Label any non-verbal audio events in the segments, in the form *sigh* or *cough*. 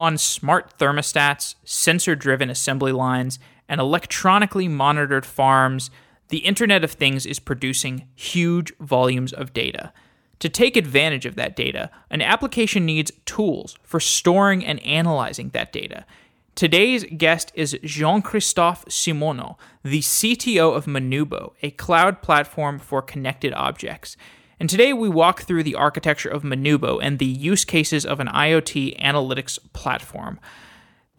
On smart thermostats, sensor driven assembly lines, and electronically monitored farms, the Internet of Things is producing huge volumes of data. To take advantage of that data, an application needs tools for storing and analyzing that data. Today's guest is Jean Christophe Cimono, the CTO of mnubo, a cloud platform for connected objects. And today we walk through the architecture of mnubo and the use cases of an IoT analytics platform.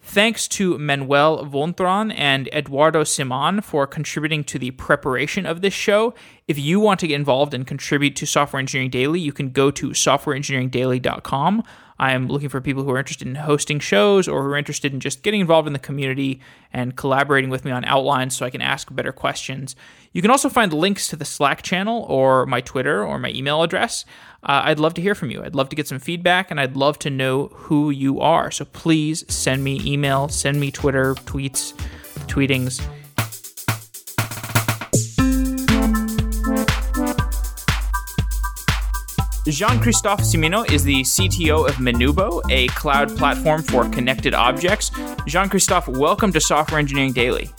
Thanks to Manuel Vonthron and Eduardo Siman for contributing to the preparation of this show. If you want to get involved and contribute to Software Engineering Daily, you can go to softwareengineeringdaily.com. I am looking for people who are interested in hosting shows or who are interested in just getting involved in the community and collaborating with me on outlines so I can ask better questions. You can also find links to the Slack channel or my Twitter or my email address. Uh, I'd love to hear from you. I'd love to get some feedback and I'd love to know who you are. So please send me email, send me Twitter, tweets, tweetings. Jean Christophe Cimono is the CTO of mnubo, a cloud platform for connected objects. Jean Christophe, welcome to Software Engineering Daily.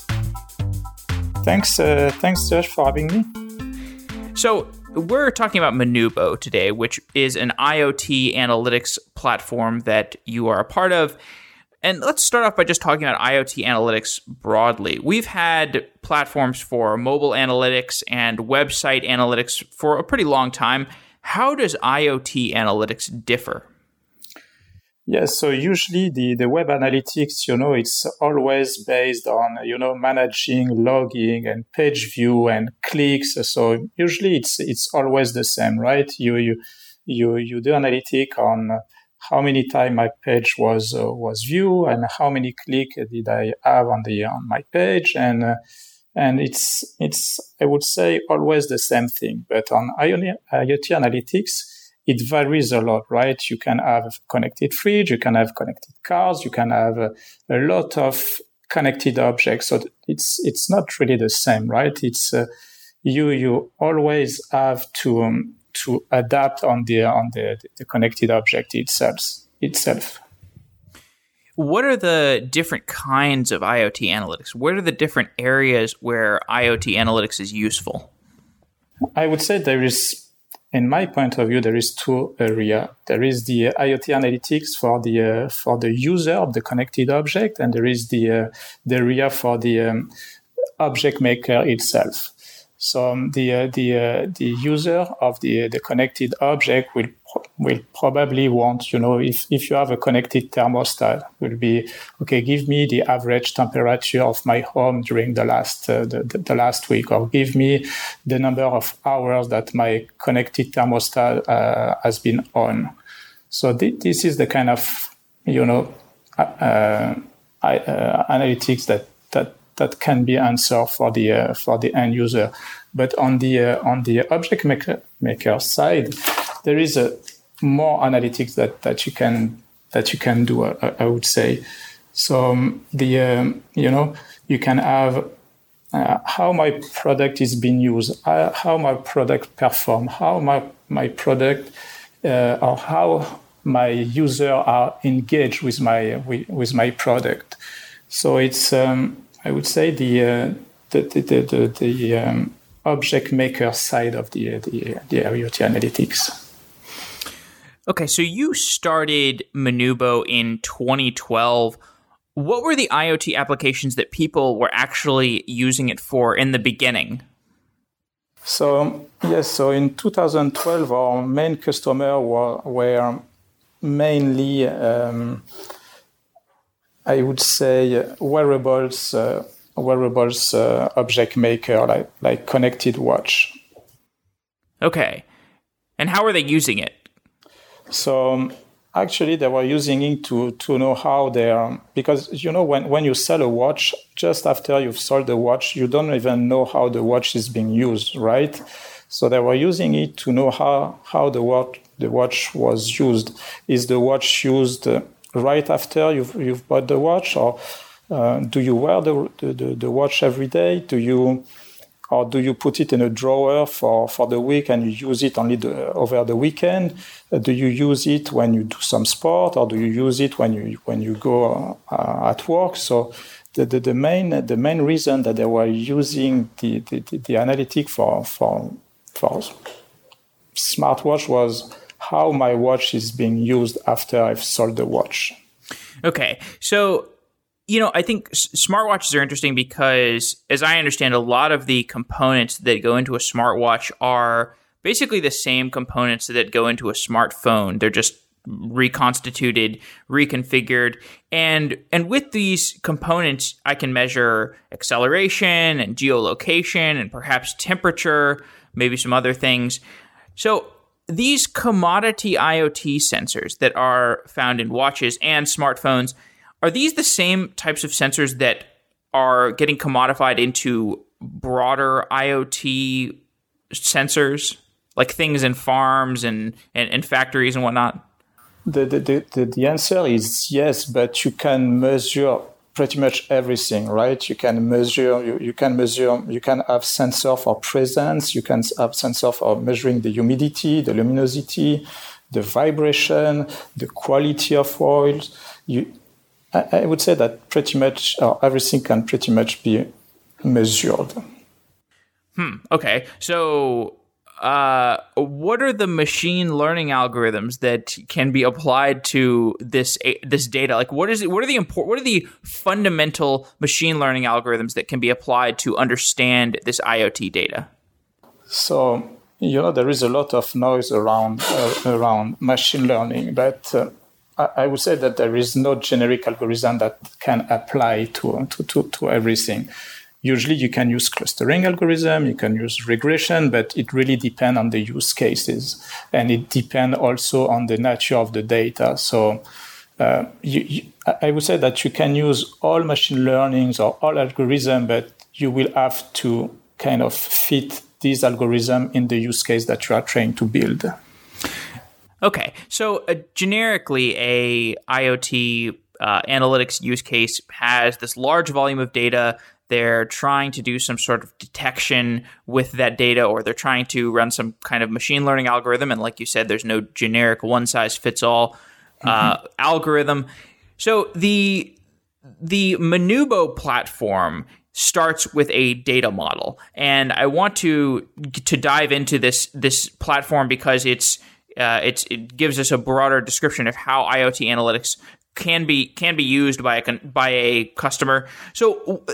Thanks, uh, thanks, Josh, for having me. So, we're talking about mnubo today, which is an IoT analytics platform that you are a part of. And let's start off by just talking about IoT analytics broadly. We've had platforms for mobile analytics and website analytics for a pretty long time. How does IoT analytics differ? Yes, so usually the, the web analytics, you know, it's always based on, you know, managing logging and page view and clicks. So usually it's it's always the same, right? You you you you do analytic on how many time my page was uh, was viewed and how many click did I have on the on my page and uh, and it's it's I would say always the same thing. But on IoT analytics, it varies a lot, right? You can have connected fridge, you can have connected cars, you can have a, a lot of connected objects. So it's it's not really the same, right? It's uh, you you always have to um, to adapt on the on the, the connected object itself itself what are the different kinds of IoT analytics? What are the different areas where IoT analytics is useful? I would say there is, in my point of view, there is two area. There is the IoT analytics for the uh, for the user of the connected object, and there is the uh, the area for the um, object maker itself. So um, the uh, the uh, the user of the the connected object will will probably want you know if if you have a connected thermostat will be okay give me the average temperature of my home during the last uh, the, the last week or give me the number of hours that my connected thermostat uh, has been on. So th- this is the kind of you know uh, uh analytics that that that can be answered for the uh, for the end user. But on the uh, on the object maker, maker side, there is a more analytics that that you can that you can do. I, I would say. So um, the um, you know you can have uh, how my product is being used, uh, how my product perform, how my my product uh, or how my user are engaged with my with, with my product. So it's um, I would say the uh, the the the, the, the um, object maker side of the the, the IoT analytics. Okay, so you started mnubo in 2012. What were the IoT applications that people were actually using it for in the beginning? So yes, so in 2012, our main customer were, were mainly um, I would say wearables, uh, wearables uh, object maker like like connected watch. Okay, and how are they using it? So um, actually, they were using it to to know how they're because you know when when you sell a watch, just after you've sold the watch, you don't even know how the watch is being used, right? So they were using it to know how how the watch the watch was used. Is the watch used uh, right after you've, you've bought the watch or uh, do you wear the, the, the, watch every day do you or do you put it in a drawer for, for the week and you use it only the, over the weekend? Uh, do you use it when you do some sport, or do you use it when you when you go uh, at work? So the, the, the, main the main reason that they were using the, the, the analytic for for for smartwatch was how my watch is being used after I've sold the watch. Okay, so you know, I think smartwatches are interesting because, as I understand, a lot of the components that go into a smartwatch are basically the same components that go into a smartphone. They're just reconstituted, reconfigured, and and with these components, I can measure acceleration and geolocation and perhaps temperature, maybe some other things. So these commodity IoT sensors that are found in watches and smartphones are these the same types of sensors that are getting commodified into broader IoT sensors, like things in farms and, and, and factories and whatnot? The, the, the, the answer is yes, but you can measure pretty much everything, right? You can measure, you, you can measure, you can have sensor for presence, you can have sensor for measuring the humidity, the luminosity, the vibration, the quality of oils. You, I, would say that pretty much uh, everything can pretty much be measured. Hmm. Okay. So, uh, what are the machine learning algorithms that can be applied to this this data? Like, what is it? What are the important? What are the fundamental machine learning algorithms that can be applied to understand this IoT data? So, you know, there is a lot of noise around uh, around machine learning, but uh, I would say that there is no generic algorithm that can apply to, to, to, to everything. Usually you can use clustering algorithm, you can use regression, but it really depends on the use cases. And it depends also on the nature of the data. So uh, you, you, I would say that you can use all machine learnings or all algorithm, but you will have to kind of fit this algorithm in the use case that you are trying to build. Okay, so uh, generically, a IoT uh, analytics use case has this large volume of data. They're trying to do some sort of detection with that data, or they're trying to run some kind of machine learning algorithm. And like you said, there's no generic one size fits all uh, mm-hmm. algorithm. So the the mnubo platform starts with a data model, and I want to to dive into this this platform because it's uh, it gives us a broader description of how IoT analytics can be can be used by a by a customer. So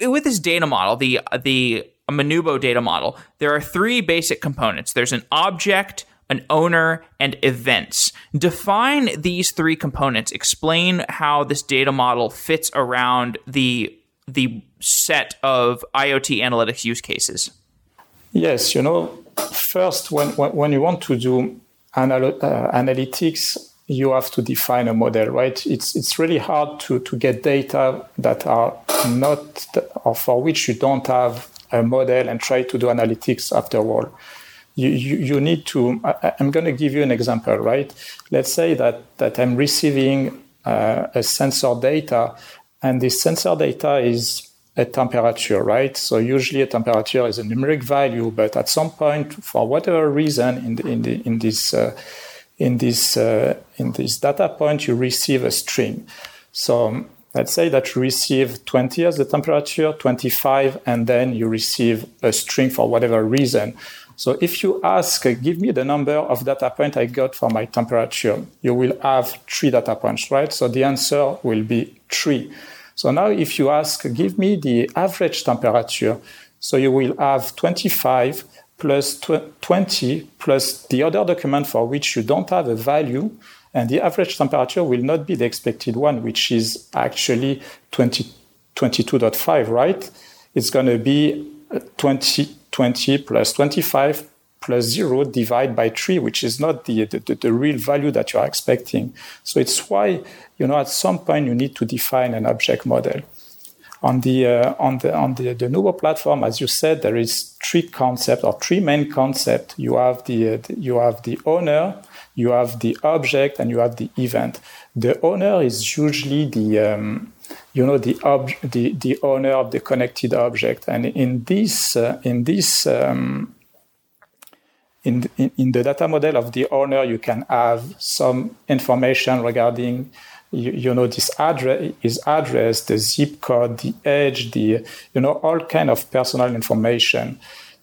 with this data model, the the mnubo data model, there are three basic components. There's an object, an owner, and events. Define these three components. Explain how this data model fits around the the set of IoT analytics use cases. Yes, you know, first when when you want to do anal- uh, analytics, you have to define a model, right? It's it's really hard to to get data that are not or for which you don't have a model and try to do analytics afterward. You, you, you need to. I, am going to give you an example, right? Let's say that that I'm receiving uh, a sensor data, and this sensor data is a temperature, right? So usually a temperature is a numeric value, but at some point, for whatever reason, in the, in the, in this uh, in this uh, in this data point, you receive a string. So um, let's say that you receive 20 as the temperature, 25, and then you receive a string for whatever reason. So if you ask, give me the number of data point I got for my temperature, you will have three data points, right? So the answer will be three. So now if you ask, give me the average temperature, so you will have 25 plus 20 plus the other document for which you don't have a value, and the average temperature will not be the expected one, which is actually 20, 22.5, right? It's going to be uh, 20, 20 plus 25 plus 0 divided by 3, which is not the, the, the, real value that you are expecting. So it's why, you know, at some point you need to define an object model. On the, uh, on the, on the, the mnubo platform, as you said, there is three concepts or three main concepts. You have the, uh, you have the owner, you have the object, and you have the event. The owner is usually the, um, you know the, ob- the the owner of the connected object and in this uh, in this um, in, in, in the data model of the owner you can have some information regarding you, you know this address his address the zip code the age the you know all kind of personal information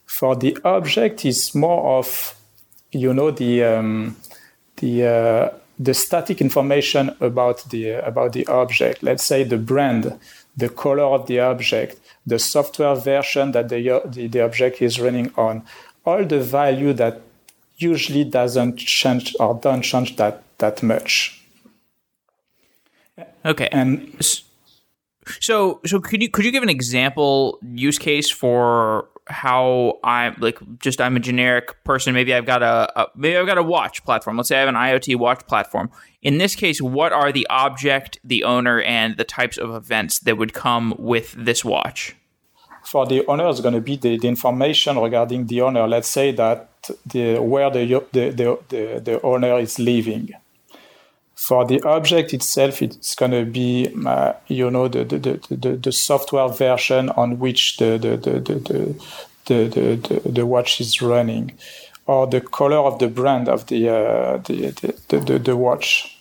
for the object is more of you know the um, the uh, the static information about the about the object. Let's say the brand, the color of the object, the software version that the, the, the object is running on, all the value that usually doesn't change or don't change that that much. Okay. And so so could you could you give an example use case for how I'm like just I'm a generic person. Maybe I've got a, a, maybe I've got a watch platform. Let's say I have an IoT watch platform. In this case, what are the object, the owner, and the types of events that would come with this watch? For the owner, it's going to be the, the information regarding the owner. Let's say that the where the the, the, the, the owner is living for the object itself, it's going to be, uh, you know, the, the, the, the, software version on which the, the, the, the, the, the, the, watch is running, or the color of the brand of the, uh, the, the, the, the, watch.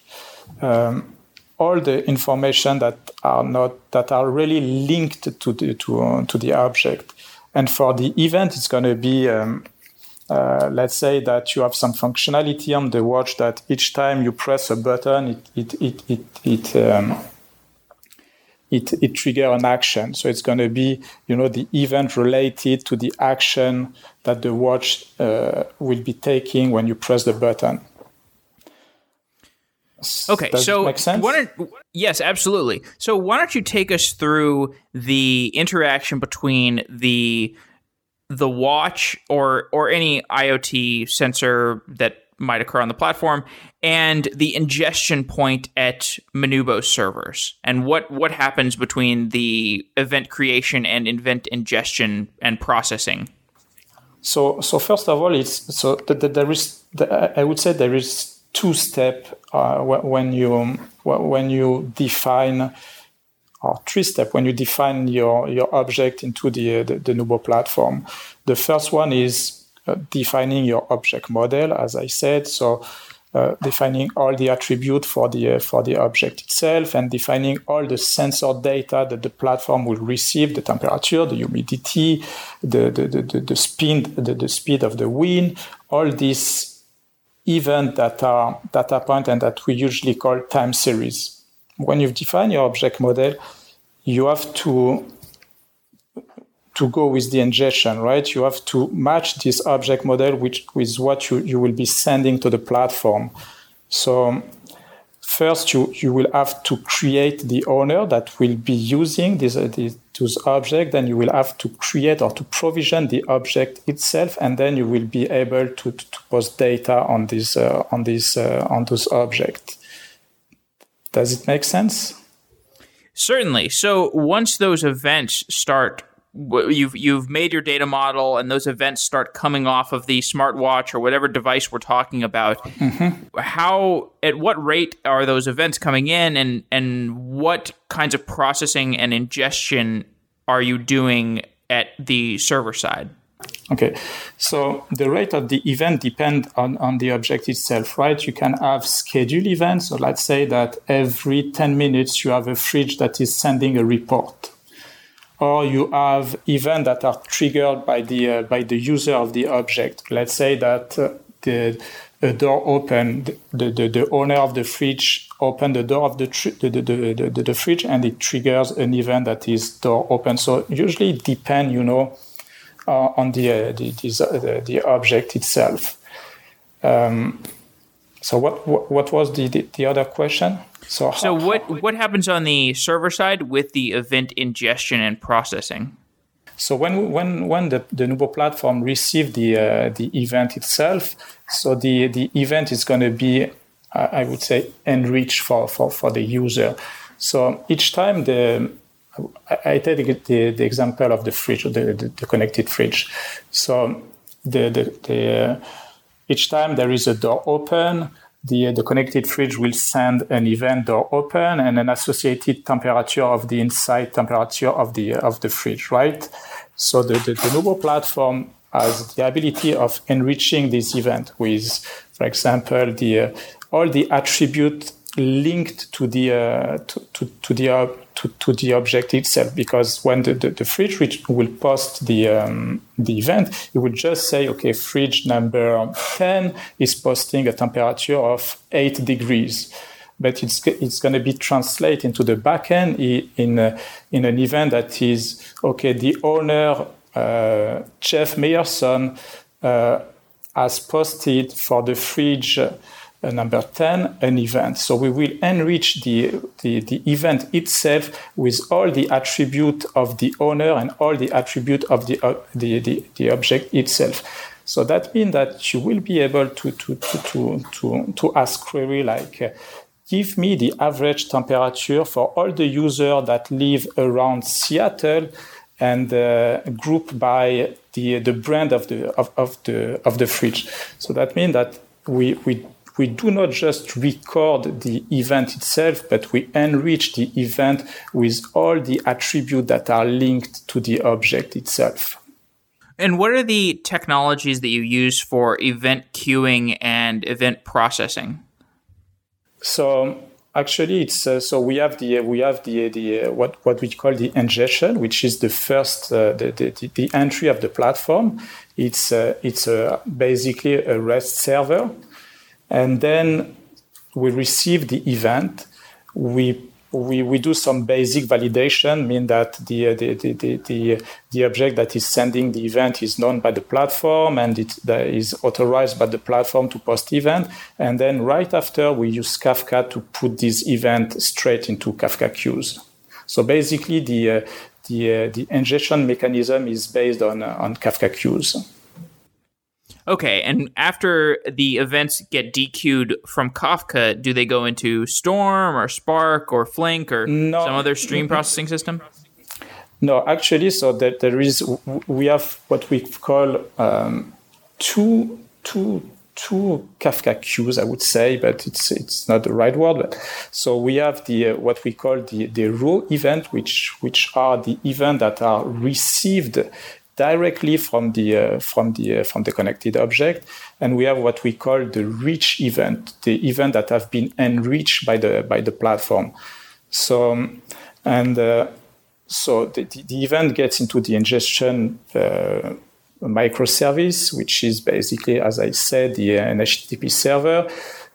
Um, all the information that are not that are really linked to the to, uh, to the object. And for the event, it's going to be um, uh, let's say that you have some functionality on the watch that each time you press a button, it it it it it, um, it, it trigger an action. So it's going to be you know the event related to the action that the watch uh, will be taking when you press the button. Okay, Does so make sense? yes, absolutely. So why don't you take us through the interaction between the the watch or or any IoT sensor that might occur on the platform and the ingestion point at mnubo servers and what what happens between the event creation and event ingestion and processing so so first of all it's so there is the, I would say there is two step uh, when you when you define or three step when you define your, your object into the, the, the mnubo platform. The first one is uh, defining your object model, as I said. So uh, defining all the attribute for the uh, for the object itself and defining all the sensor data that the platform will receive the temperature the humidity the the, the, the, the speed the, the speed of the wind all these event that are data point and that we usually call time series when you define your object model, you have to to go with the ingestion, right? You have to match this object model with, with what you, you will be sending to the platform. So first you, you will have to create the owner that will be using this, uh, this, this object, then you will have to create or to provision the object itself, and then you will be able to, to, post data on this uh, on this uh, on those object Does it make sense? Certainly. So once those events start you've you've made your data model and those events start coming off of the smartwatch or whatever device we're talking about mm-hmm. how at what rate are those events coming in and and what kinds of processing and ingestion are you doing at the server side Okay, so the rate of the event depend on, on the object itself, right? You can have scheduled events. So let's say that every 10 minutes you have a fridge that is sending a report. Or you have events that are triggered by the, uh, by the user of the object. Let's say that uh, the, door open, the, the, the owner of the fridge open the door of the, tr- the, the, the, the, fridge and it triggers an event that is door open. So usually it depend, you know, uh, on the, uh, the, the, the, object itself. Um, so what, what, what was the, the, the other question? So, how, so what how, what happens on the server side with the event ingestion and processing? So when when when the, the mnubo platform receives the uh, the event itself, so the the event is going to be uh, I would say enriched for, for for the user. So each time the I, take the, the example of the fridge, the, the, the connected fridge. So the, the, the uh, each time there is a door open, the, the connected fridge will send an event door open and an associated temperature of the inside temperature of the of the fridge, right? So the, the, the mnubo platform has the ability of enriching this event with, for example, the uh, all the attribute linked to the uh, to, to, to the uh, to, to the object itself because when the, the, the fridge will post the um, the event it will just say okay fridge number 10 is posting a temperature of 8 degrees. But it's it's going to be translated into the backend in uh, in an event that is okay the owner uh, Jeff Meyerson uh, has posted for the fridge uh, number 10, an event. So we will enrich the, the, the event itself with all the attribute of the owner and all the attribute of the, uh, the, the, the, object itself. So that means that you will be able to, to, to, to, to, to ask query like, uh, give me the average temperature for all the users that live around Seattle and uh, group by the, the brand of the, of, of, the, of the fridge. So that means that we, we we do not just record the event itself, but we enrich the event with all the attributes that are linked to the object itself. And what are the technologies that you use for event queuing and event processing? So actually, it's uh, so we have the we have the the uh, what what we call the ingestion, which is the first uh, the, the, the entry of the platform. It's uh, it's basically a REST server and then we receive the event. We we, we do some basic validation, mean that the, the, the, the, the, object that is sending the event is known by the platform and it is authorized by the platform to post event. And then right after, we use Kafka to put this event straight into Kafka queues. So basically, the, uh, the, uh, the ingestion mechanism is based on, uh, on Kafka queues. Okay, and after the events get dequeued from Kafka, do they go into Storm or Spark or Flink or no. some other stream processing system? No, actually, so that there is we have what we call um, two two two Kafka queues, I would say, but it's it's not the right word. But, so we have the uh, what we call the the raw event, which which are the events that are received directly from the uh, from the uh, from the connected object. And we have what we call the rich event the event that have been enriched by the by the platform. So and uh, so the, the event gets into the ingestion uh, microservice which is basically as i said the uh, an http server.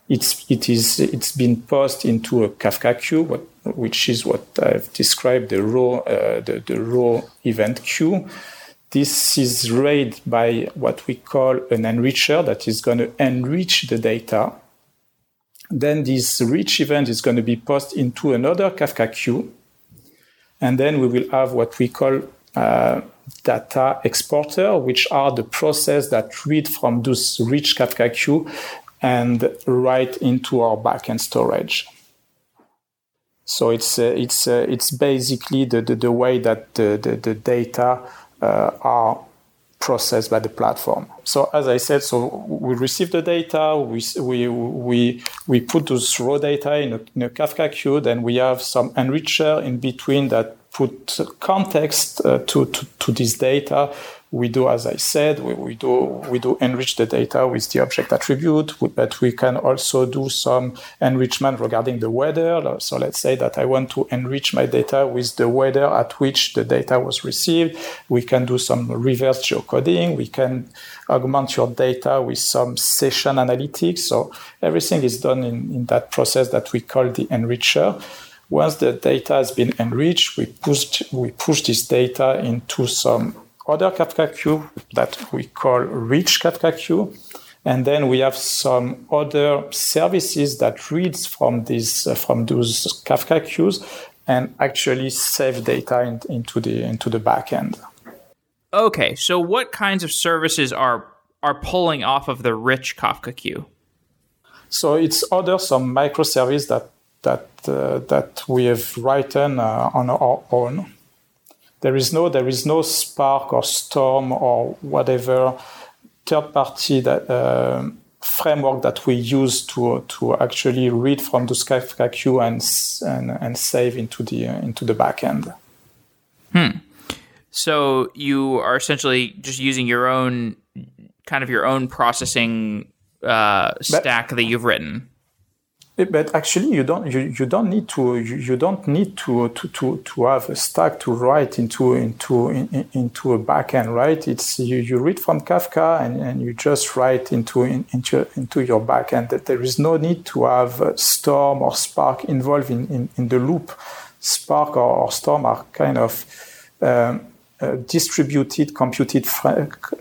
It's it is it's been passed into a kafka queue what, which is what i've described the raw uh, the, the raw event queue this is read by what we call an enricher that is going to enrich the data. Then this rich event is going to be posted into another Kafka queue. And then we will have what we call uh, data exporter, which are the process that read from this rich Kafka queue and write into our backend storage. So it's uh, it's uh, it's basically the, the, the way that the, the, the data are processed by the platform. So as I said, so we receive the data, we we we, we put those raw data in a, in a Kafka queue, then we have some enricher in between that put context uh, to, to, to this data we do, as I said, we, we, do we do enrich the data with the object attribute, but we can also do some enrichment regarding the weather. So let's say that I want to enrich my data with the weather at which the data was received. We can do some reverse geocoding. We can augment your data with some session analytics. So everything is done in, in that process that we call the enricher. Once the data has been enriched, we push, we push this data into some other Kafka queue that we call rich Kafka queue. And then we have some other services that reads from these uh, from those Kafka queues and actually save data in, into the into the backend. Okay, so what kinds of services are are pulling off of the rich Kafka queue? So it's other some microservice that that uh, that we have written uh, on our own. There is no there is no Spark or Storm or whatever third party that uh, framework that we use to to actually read from the Kafka queue and and, and save into the uh, into the backend. Hmm. So you are essentially just using your own kind of your own processing uh, stack but, that you've written. But actually, you don't you, you don't need to you, you don't need to, to, to, to have a stack to write into into in, into a backend, right? It's you, you read from Kafka and, and you just write into in, into into your backend. That there is no need to have Storm or Spark involved in, in, in the loop. Spark or, or Storm are kind of um, distributed computed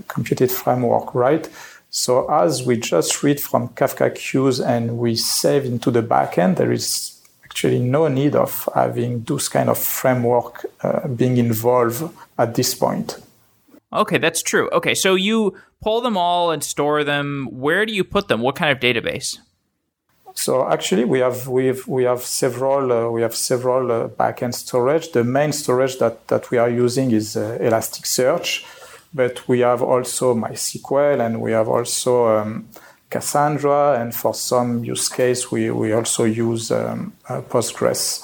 computed framework, right? So as we just read from Kafka queues and we save into the backend, there is actually no need of having those kind of framework uh, being involved at this point. Okay, that's true. Okay, so you pull them all and store them. Where do you put them? What kind of database? So actually, we have we have we have several uh, we have several uh, backend storage. The main storage that that we are using is uh, Elasticsearch but we have also MySQL and we have also um, Cassandra, and for some use case, we, we also use um, uh, Postgres.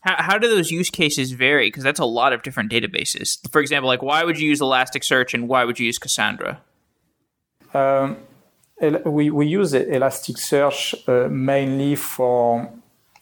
How, how do those use cases vary? Because that's a lot of different databases. For example, like why would you use Elasticsearch and why would you use Cassandra? Um, we, we use Elasticsearch uh, mainly for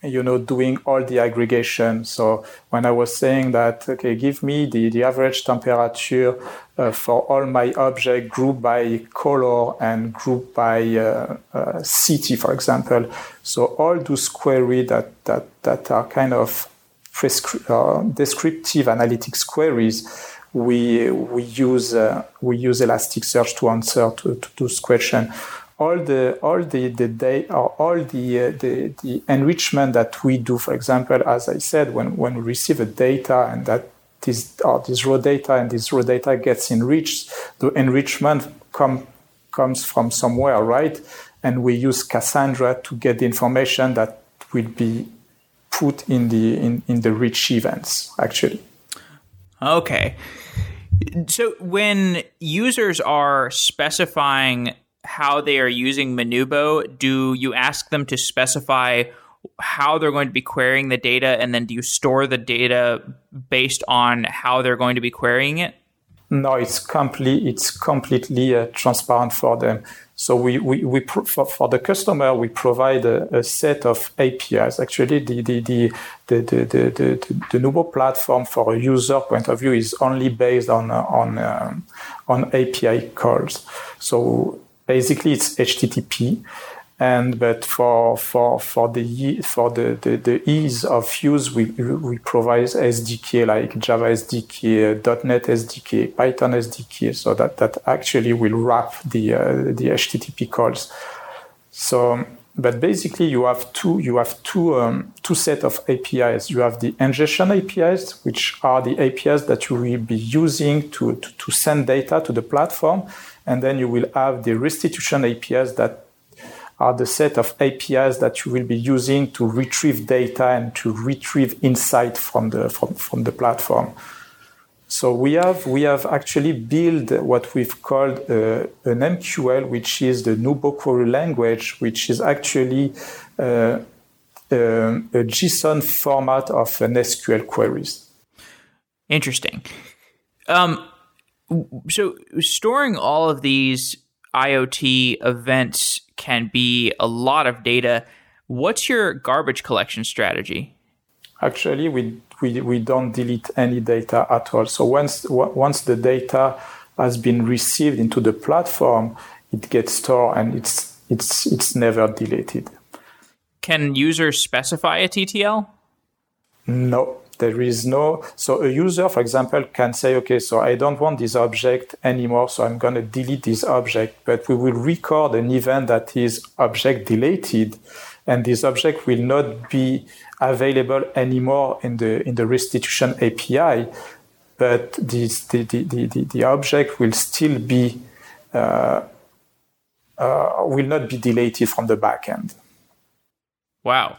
you know, doing all the aggregation. So when I was saying that, okay, give me the, the average temperature uh, for all my object group by color and group by uh, uh, city, for example. So all those queries that, that, that are kind of prescri- uh, descriptive analytics queries, we, we use, uh, we use Elasticsearch to answer to, to those questions all the all the the day or all the, uh, the the enrichment that we do for example as i said when when we receive a data and that this or this raw data and this raw data gets enriched the enrichment come comes from somewhere right? And we use cassandra to get the information that will be put in the in, in the rich events actually. Okay. So when users are specifying how they are using mnubo, do you ask them to specify how they're going to be querying the data and then do you store the data based on how they're going to be querying it? No, it's complete. It's completely uh, transparent for them. So we we, we pro- for, for the customer we provide a, a, set of APIs. Actually, the the the the the, the, the, the mnubo platform for a user point of view is only based on uh, on um, on API calls. So basically it's HTTP. And but for for for the for the, the, the ease of use, we we provide SDK like Java SDK, .NET SDK, Python SDK, so that that actually will wrap the uh, the HTTP calls. So but basically you have two you have two um, two set of APIs. You have the ingestion APIs, which are the APIs that you will be using to, to, to send data to the platform, and then you will have the restitution APIs that are the set of APIs that you will be using to retrieve data and to retrieve insight from the from, from the platform. So we have we have actually built what we've called uh, an MQL, which is the mnubo query language, which is actually uh, uh, a JSON format of an SQL queries. Interesting. Um, so storing all of these IoT events can be a lot of data. What's your garbage collection strategy? Actually, we, we, we don't delete any data at all. So once, once the data has been received into the platform, it gets stored and it's, it's, it's never deleted. Can users specify a TTL? No, there is no so a user for example can say okay so i don't want this object anymore so i'm going to delete this object. But we will record an event that is object deleted and this object will not be available anymore in the in the restitution api but this, the, the, the, the, object will still be uh, uh, will not be deleted from the backend. Wow.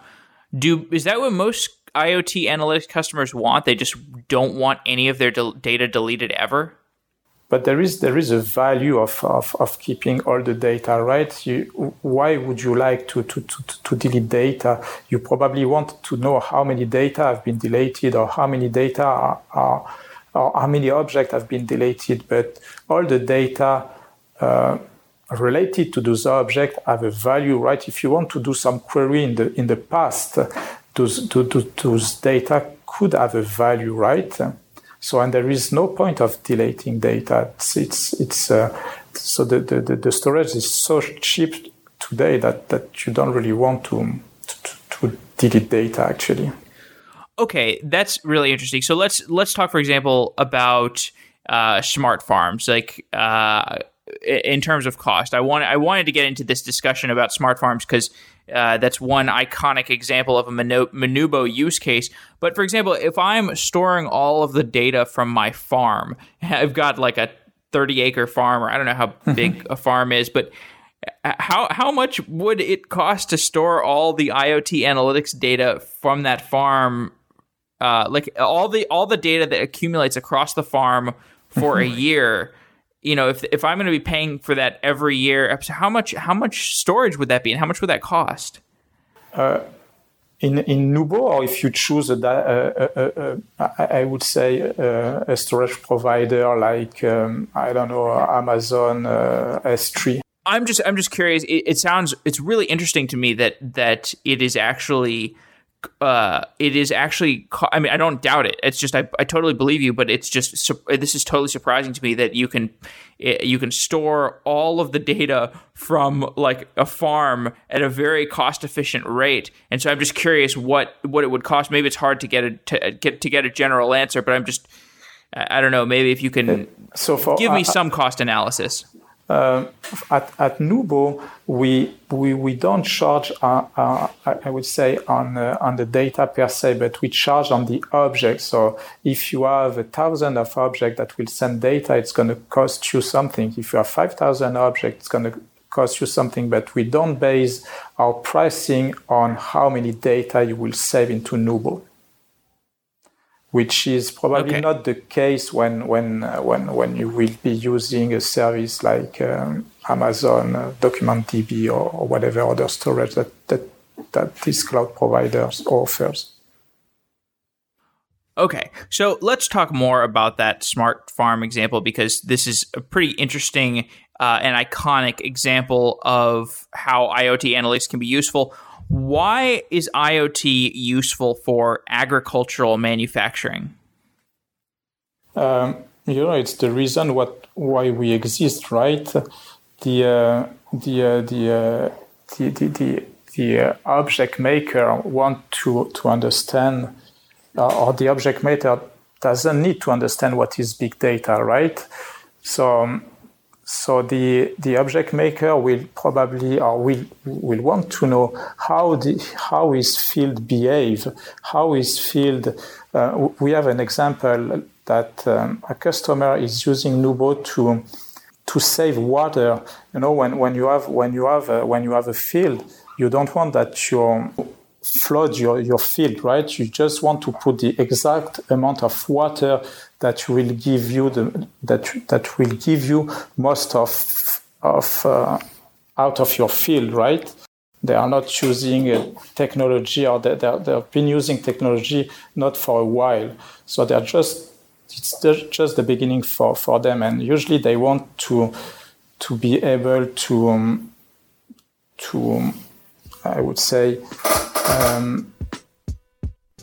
Do is that what most IoT analytics customers want. They just don't want any of their data deleted ever. but there is there is a value of, of, of keeping all the data, right? You, why would you like to, to, to, to delete data? You probably want to know how many data have been deleted or how many data are, are or how many objects have been deleted, but all the data uh, related to those objects have a value, right? If you want to do some query in the in the past, those, those, data could have a value, right? So, and there is no point of deleting data. It's, it's, it's uh, so the, the, the storage is so cheap today that, that you don't really want to, to, to delete data actually. Okay, that's really interesting. So let's let's talk, for example, about uh, smart farms. Like uh, in terms of cost. I want I wanted to get into this discussion about smart farms because uh, that's one iconic example of a mnubo use case. But for example, if I'm storing all of the data from my farm, *laughs* I've got like a 30 acre farm, or I don't know how *laughs* big a farm is, but uh, how how much would it cost to store all the IoT analytics data from that farm? Uh, like all the all the data that accumulates across the farm for a *laughs* year you know, if if I'm going to be paying for that every year, how much how much storage would that be, and how much would that cost? Uh, in in mnubo, or if you choose a, a, a, a I would say a, storage provider like um, I don't know Amazon uh, S3. I'm just I'm just curious. It, it sounds it's really interesting to me that that it is actually uh, it is actually. I mean, I don't doubt it. It's just I, I totally believe you, but it's just this is totally surprising to me that you can eh, you can store all of the data from like a farm at a very cost efficient rate. And so I'm just curious what what it would cost. Maybe it's hard to get a to get to get a general answer, but I'm just I don't know. Maybe if you can so for, give me uh, some cost analysis. Uh, at, at mnubo, we, we, we don't charge, uh, uh, I would say, on, uh, on the data per se, but we charge on the object. So if you have a thousand of objects that will send data, it's going to cost you something. If you have 5,000 objects, it's going to cost you something, but we don't base our pricing on how many data you will save into mnubo which is probably okay. not the case when when uh, when when you will be using a service like um, Amazon uh, DocumentDB or, or, whatever other storage that that that this cloud providers offers. Okay, so let's talk more about that smart farm example because this is a pretty interesting uh, and iconic example of how IoT analytics can be useful. Why is IoT useful for agricultural manufacturing? Um, you know, it's the reason what why we exist, right? The uh, the, uh, the, uh, the the the the uh, object maker want to to understand, uh, or the object maker doesn't need to understand what is big data, right? So um, so the, the object maker will probably or will, will want to know how the, how is field behave, how is field. Uh, we have an example that um, a customer is using mnubo to to save water. You know, when, when you have when you have a, when you have a field, you don't want that your flood your, your field, right? You just want to put the exact amount of water that will give you the that that will give you most of of uh, out of your field, right? They are not using a technology, or they they've been using technology not for a while, so they're just it's just the beginning for for them, and usually they want to to be able to um, to I would say um,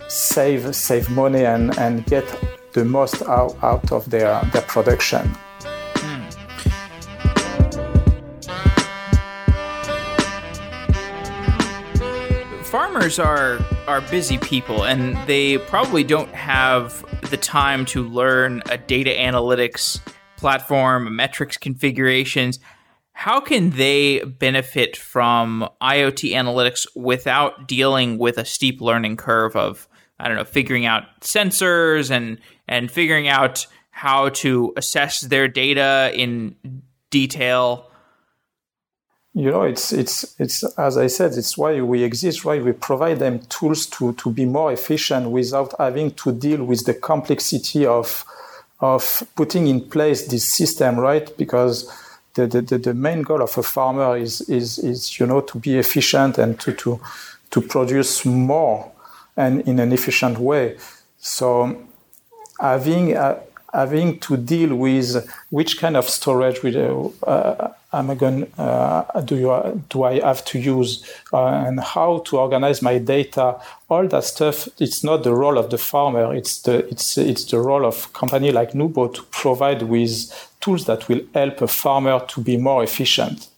save save money and, and get the most out, out of their, their production. Farmers are are busy people and they probably don't have the time to learn a data analytics platform, metrics configurations how can they benefit from IoT analytics without dealing with a steep learning curve of I don't know figuring out sensors and and figuring out how to assess their data in detail? You know, it's it's it's as I said, it's why we exist. right we provide them tools to to be more efficient without having to deal with the complexity of of putting in place this system, right? Because the, the, the main goal of a farmer is, is, is, you know, to be efficient and to, to, to produce more and in an efficient way. So having, uh, having to deal with which kind of storage will, uh, am I going, uh, do, you, do I have to use uh, and how to organize my data, all that stuff, it's not the role of the farmer, it's the, it's, it's the role of company like mnubo to provide with tools that will help a farmer to be more efficient.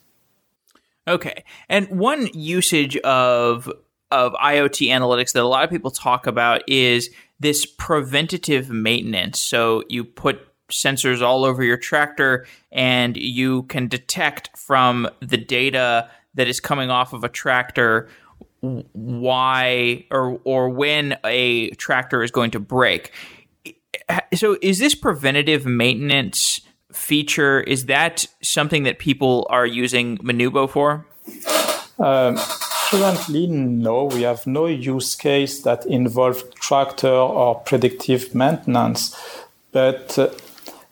Okay. And one usage of of IoT analytics that a lot of people talk about is this preventative maintenance. So you put sensors all over your tractor and you can detect from the data that is coming off of a tractor why or or when a tractor is going to break. So is this preventative maintenance feature is that something that people are using mnubo for? Um, Currently, no, we have no use case that involve tractor or predictive maintenance. But uh,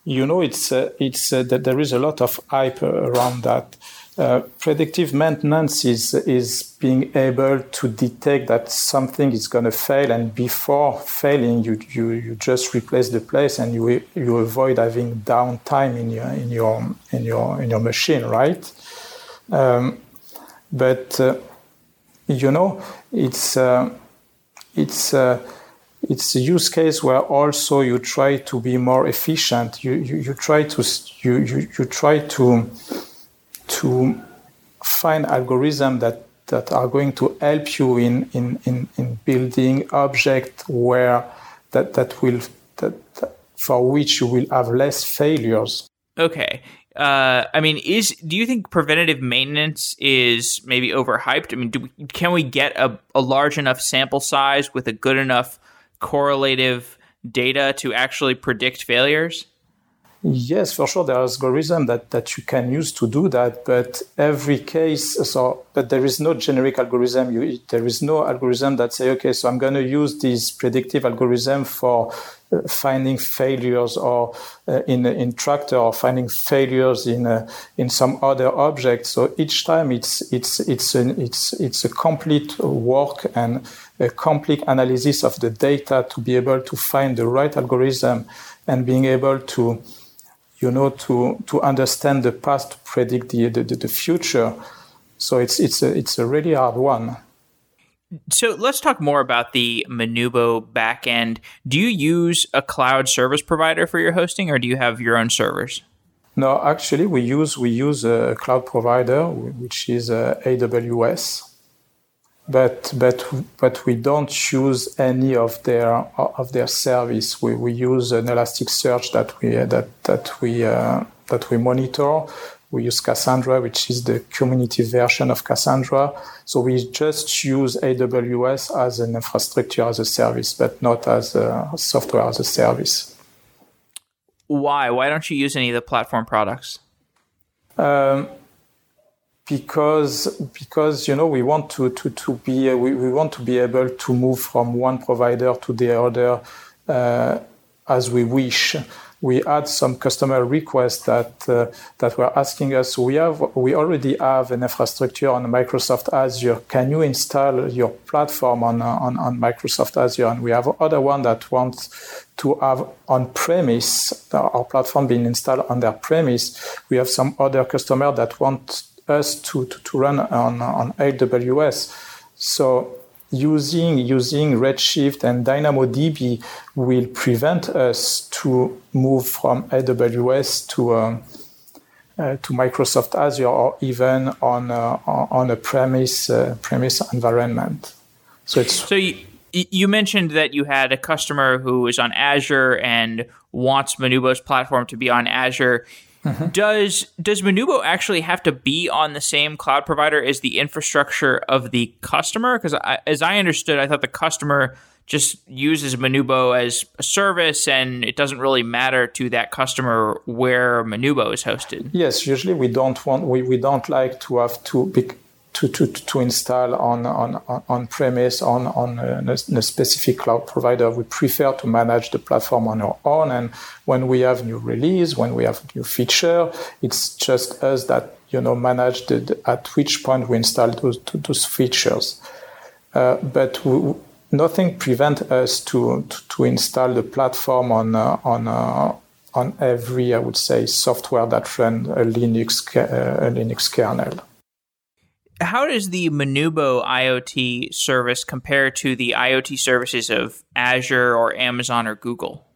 you know, it's uh, it's uh, that there is a lot of hype around that. Uh, predictive maintenance is is being able to detect that something is going to fail, and before failing, you, you you just replace the place, and you you avoid having downtime in your in your in your in your machine, right? Um, but uh, you know, it's uh, it's uh, it's a use case where also you try to be more efficient. You you, you try to you, you you try to to find algorithms that that are going to help you in in in, in building objects where that that will that, that for which you will have less failures. Okay uh, I mean, is do you think preventative maintenance is maybe overhyped? I mean, do we, can we get a, a large enough sample size with a good enough correlative data to actually predict failures? Yes, for sure. There is algorithm that, that you can use to do that, but every case, so but there is no generic algorithm. You, there is no algorithm that say, okay, so I'm going to use this predictive algorithm for finding failures or uh, in in tractor or finding failures in uh, in some other object. So each time it's it's it's an, it's it's a complete work and a complete analysis of the data to be able to find the right algorithm and being able to you know to to understand the past to predict the the, the future. So it's it's a it's a really hard one. So let's talk more about the mnubo backend. Do you use a cloud service provider for your hosting, or do you have your own servers? No, actually, we use we use a cloud provider, which is uh, AWS, but but but we don't use any of their of their service. We, we use an Elasticsearch that we that that we uh, that we monitor we use Cassandra, which is the community version of Cassandra. So we just use AWS as an infrastructure as a service, but not as a software as a service. Why? Why don't you use any of the platform products? Um, because because you know we want to to to be uh, we, we want to be able to move from one provider to the other uh, as we wish we had some customer requests that uh, that were asking us. We have we already have an infrastructure on Microsoft Azure. Can you install your platform on on, on Microsoft Azure? And we have other one that wants to have on premise our platform being installed on their premise. We have some other customer that want us to, to, to run on on AWS. So using using Redshift and DynamoDB will prevent us to move from AWS to um, uh, to Microsoft Azure or even on uh, on a premise uh, premise environment. So it's so you, you mentioned that you had a customer who is on Azure and wants mnubo's platform to be on Azure. Mm-hmm. Does does mnubo actually have to be on the same cloud provider as the infrastructure of the customer? Because as I understood, I thought the customer just uses mnubo as a service, and it doesn't really matter to that customer where mnubo is hosted. Yes, usually we don't want we, we don't like to have to be, to, to, to install on, on, on premise on, on a, a, specific cloud provider. We prefer to manage the platform on our own. And when we have new release, when we have new feature, it's just us that, you know, manage the, at which point we install those, those features. Uh, but we, nothing prevents us to, to, to, install the platform on, uh, on, uh, on every, I would say, software that run a Linux, uh, a Linux kernel how does the mnubo IoT service compare to the IoT services of Azure or Amazon or Google?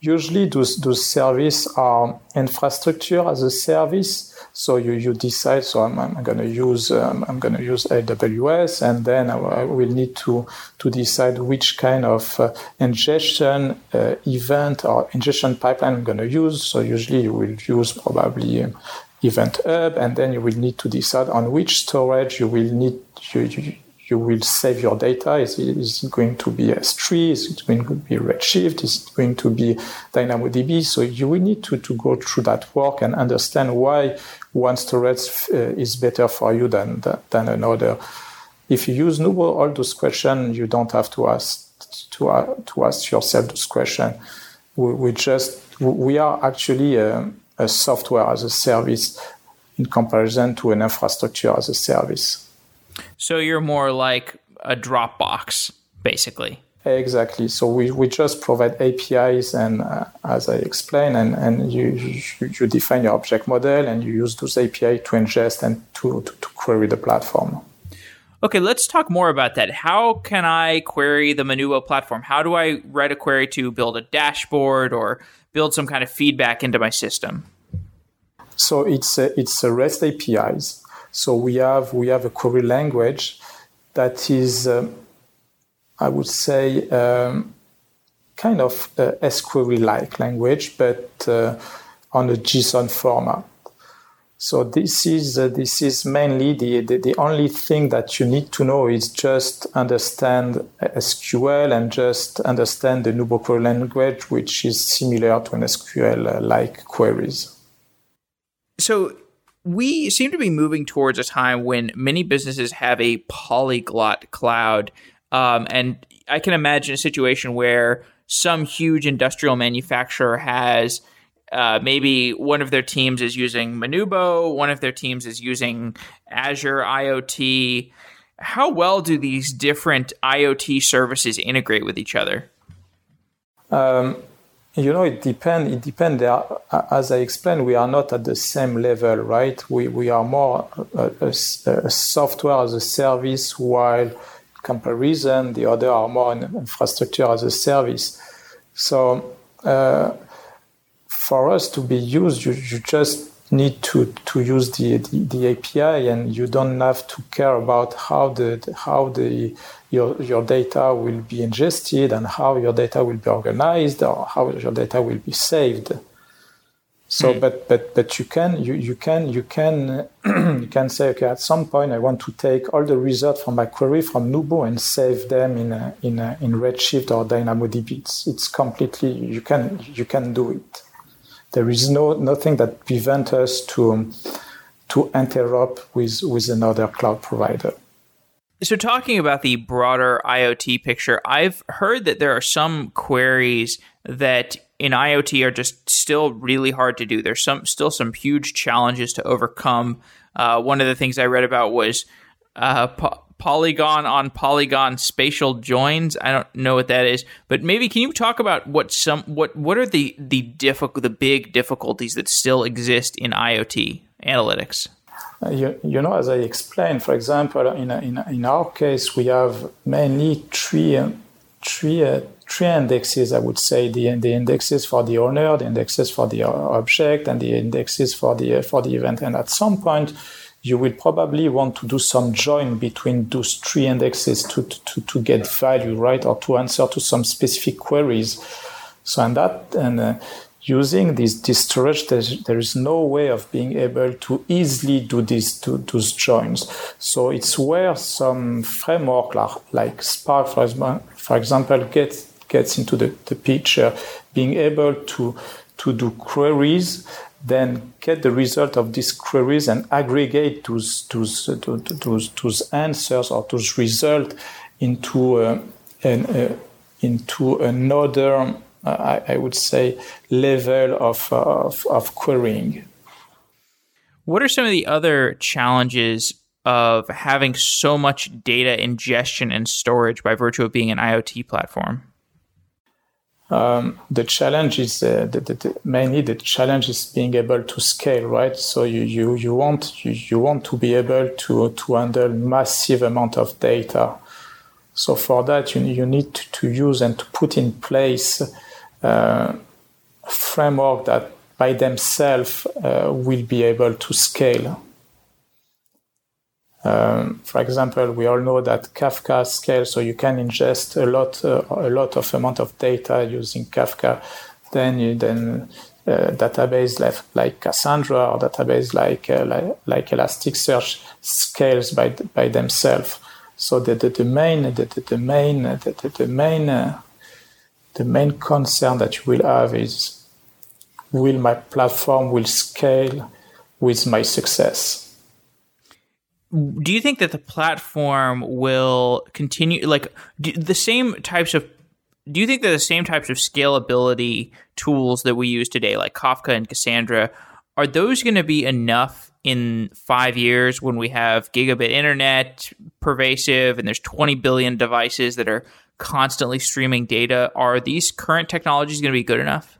Usually, those those services are infrastructure as a service. So you, you decide. So I'm, I'm going to use um, I'm going to use AWS, and then I, I, will need to to decide which kind of uh, ingestion uh, event or ingestion pipeline I'm going to use. So usually you will use probably um, event hub, and then you will need to decide on which storage you will need you, you, you will save your data. Is, is it going to be S3? Is it going to be Redshift? Is it going to be DynamoDB? So you will need to, to go through that work and understand why one storage uh, is better for you than, than another. If you use mnubo, all those questions, you don't have to ask to, uh, to ask yourself those questions. We, we just, we are actually um, a software as a service in comparison to an infrastructure as a service. So you're more like a Dropbox, basically. Exactly. So we, we just provide APIs, and uh, as I explained, and, and you, you, you define your object model and you use those API to ingest and to, to, to query the platform. Okay, let's talk more about that. How can I query the mnubo platform? How do I write a query to build a dashboard or build some kind of feedback into my system? So it's a, it's a REST APIs. So we have we have a query language that is, um, I would say, um, kind of uh, SQL-like language, but uh, on a JSON format. So this is uh, this is mainly the, the, the only thing that you need to know is just understand SQL and just understand the mnubo language, which is similar to an SQL like queries. So we seem to be moving towards a time when many businesses have a polyglot cloud, um, and I can imagine a situation where some huge industrial manufacturer has uh, maybe one of their teams is using mnubo, one of their teams is using Azure IoT. How well do these different IoT services integrate with each other? Um, you know, it depends. It depends. As I explained, we are not at the same level, right? We, we are more a, a, a software as a service, while comparison, the other are more an infrastructure as a service. So, uh, for us to be used, you, you just need to, to use the, the, the, API and you don't have to care about how the how the your, your data will be ingested and how your data will be organized or how your data will be saved. So, mm. but but but you can you, you can you can *clears throat* you can say okay at some point I want to take all the results from my query from mnubo and save them in a, in a, in Redshift or DynamoDB. It's, it's completely you can you can do it there is no nothing that prevents us to to interrupt with with another cloud provider. So, talking about the broader IoT picture, I've heard that there are some queries that in IoT are just still really hard to do. There's some still some huge challenges to overcome. Uh, one of the things I read about was uh, polygon on polygon spatial joins. I don't know what that is, but maybe can you talk about what some what what are the the difficult the big difficulties that still exist in IoT analytics? Uh, you, you know, as I explained, for example, in, in, in our case, we have mainly three, three, uh, three indexes, I would say. The, the indexes for the owner, the indexes for the object, and the indexes for the, for the event. And at some point, you will probably want to do some join between those three indexes to, to, to get value, right? Or to answer to some specific queries. So, and that, and uh, using this, this storage, there is no way of being able to easily do these to, those joins. So it's where some framework like, like Spark, for example, for example gets, gets into the, the picture, being able to, to do queries then get the result of these queries and aggregate those, those, those, those answers or those results into, uh, an, uh, into another, uh, I, I, would say, level of, of, of querying. What are some of the other challenges of having so much data ingestion and storage by virtue of being an IoT platform? Um, the challenge is uh, the, the, the, mainly the challenge is being able to scale, right? So you you, you want you, you want to be able to to handle massive amount of data. So for that, you you need to, use and to put in place uh, framework that by themselves uh, will be able to scale. Um, for example, we all know that Kafka scales, so you can ingest a lot, uh, a lot of amount of data using Kafka. Then you then uh, database like, like, Cassandra or database like, uh, like, like Elasticsearch scales by by themselves. So the, the, the main the, the, main the, the, the main uh, the main concern that you will have is will my platform will scale with my success do you think that the platform will continue like the same types of do you think that the same types of scalability tools that we use today like kafka and cassandra are those going to be enough in five years when we have gigabit internet pervasive and there's 20 billion devices that are constantly streaming data? Are these current technologies going to be good enough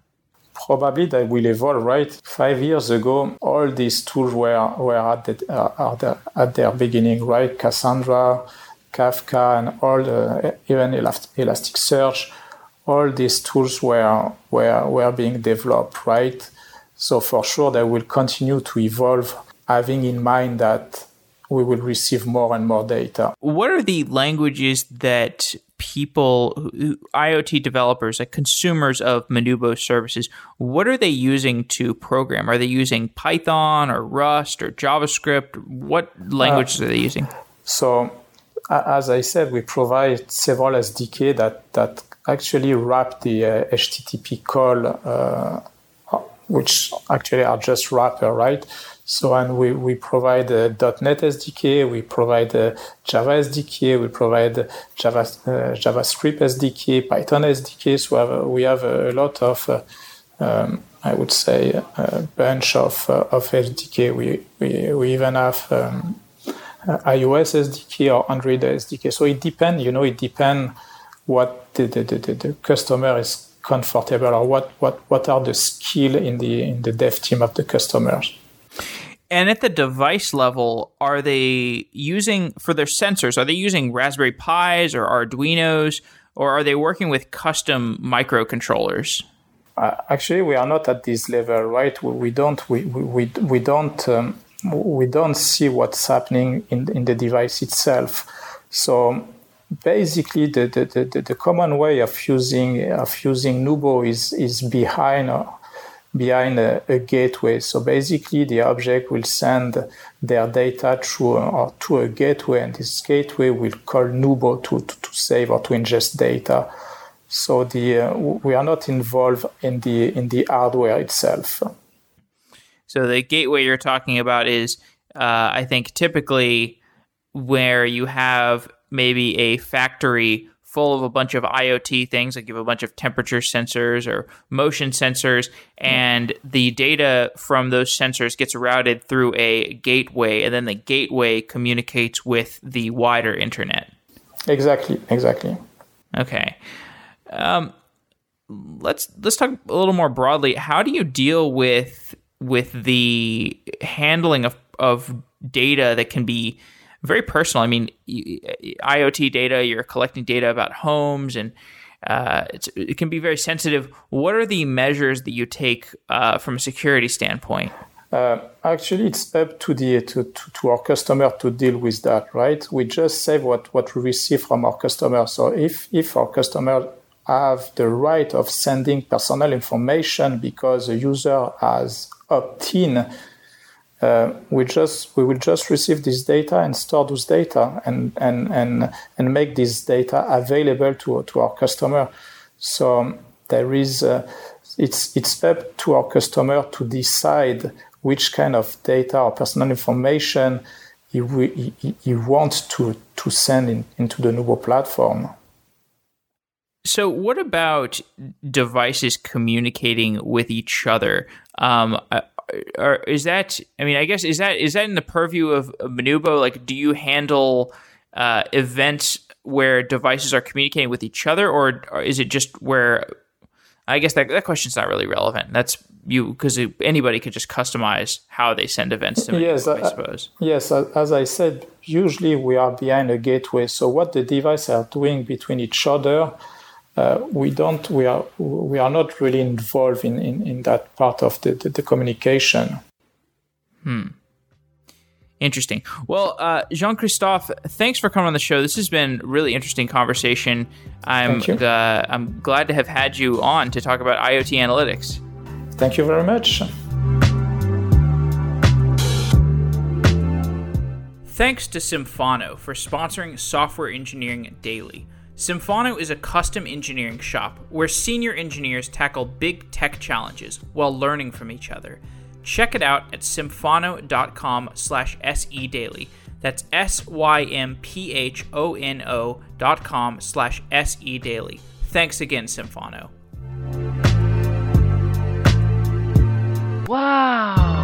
probably that will evolve, right? Five years ago, all these tools were, were at, the, uh, at, the, at their beginning, right? Cassandra, Kafka, and all the, even Elasticsearch, all these tools were, were, were being developed, right? So for sure, they will continue to evolve, having in mind that we will receive more and more data. What are the languages that people, IoT developers, like consumers of mnubo services, what are they using to program? Are they using Python or Rust or JavaScript? What languages uh, are they using? So, as I said, we provide several SDK that, that actually wrap the uh, HTTP call, uh, which actually are just wrapper, right? So, and we, we provide a .NET SDK, we provide a Java SDK, we provide Java, uh, JavaScript SDK, Python SDK. So we have, we have a lot of, uh, um, I would say, a bunch of, uh, of SDK. We, we, we even have um, iOS SDK or Android SDK. So it depends, you know, it depends what the, the, the, the customer is comfortable or what, what, what are the skill in the, in the dev team of the customers. And at the device level, are they using for their sensors? Are they using Raspberry Pis or Arduinos, or are they working with custom microcontrollers? Uh, actually, we are not at this level, right? We, we don't we, we, we don't um, we don't see what's happening in in the device itself. So basically, the the, the, the common way of using of using mnubo is is behind behind a, a, gateway. So basically, the object will send their data through or to a gateway, and this gateway will call mnubo to, to, to save or to ingest data. So the uh, we are not involved in the in the hardware itself. So the gateway you're talking about is, uh, I think, typically where you have maybe a factory full of a bunch of IoT things, like you have a bunch of temperature sensors or motion sensors, and the data from those sensors gets routed through a gateway, and then the gateway communicates with the wider internet. Exactly. Exactly. Okay. Um, let's let's talk a little more broadly. How do you deal with with the handling of of data that can be very personal. I mean, IoT data, you're collecting data about homes and uh, it can be very sensitive. What are the measures that you take uh, from a security standpoint? Uh, actually, it's up to the to, to, to, our customer to deal with that, right? We just save what, what we receive from our customer. So if if our customer have the right of sending personal information because a user has opt-in uh, we just we will just receive this data and store those data and and and and make this data available to to our customer. So there is uh, it's it's up to our customer to decide which kind of data or personal information he, he, wants to to send in, into the mnubo platform. So, what about devices communicating with each other? Um, or is that? I mean, I guess is that is that in the purview of, of mnubo? Like, do you handle uh, events where devices are communicating with each other, or, or is it just where? I guess that that question's not really relevant. That's you because anybody could just customize how they send events to me. yes, I, I suppose. Yes, as I said, usually we are behind a gateway. So what the devices are doing between each other, uh, we don't. We are we are not really involved in in, in that part of the, the, the communication. Hmm. Interesting. Well, uh, Jean Christophe, thanks for coming on the show. This has been really interesting conversation. I'm uh, I'm glad to have had you on to talk about IoT analytics. Thank you very much. Thanks to Symphono for sponsoring Software Engineering Daily. Symphono is a custom engineering shop where senior engineers tackle big tech challenges while learning from each other. Check it out at symphono.com slash sedaily. That's S-Y-M-P-H-O-N-O dot com slash sedaily. Thanks again, Symphono. Wow.